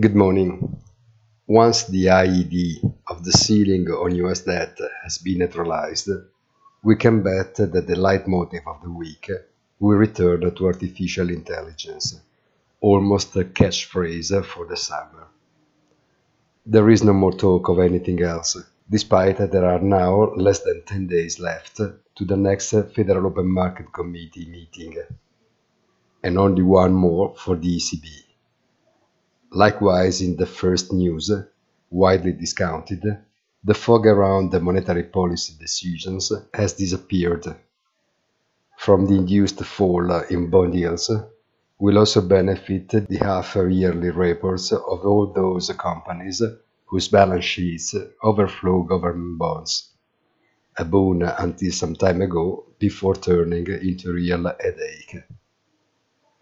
Good morning. Once the IED of the ceiling on US debt has been neutralized, we can bet that the leitmotif of the week will return to artificial intelligence, almost a catchphrase for the summer. There is no more talk of anything else, despite that there are now less than 10 days left to the next Federal Open Market Committee meeting, and only one more for the ECB. Likewise, in the first news, widely discounted, the fog around the monetary policy decisions has disappeared. From the induced fall in bond yields will also benefit the half-yearly reports of all those companies whose balance sheets overflow government bonds, a boon until some time ago before turning into a real headache.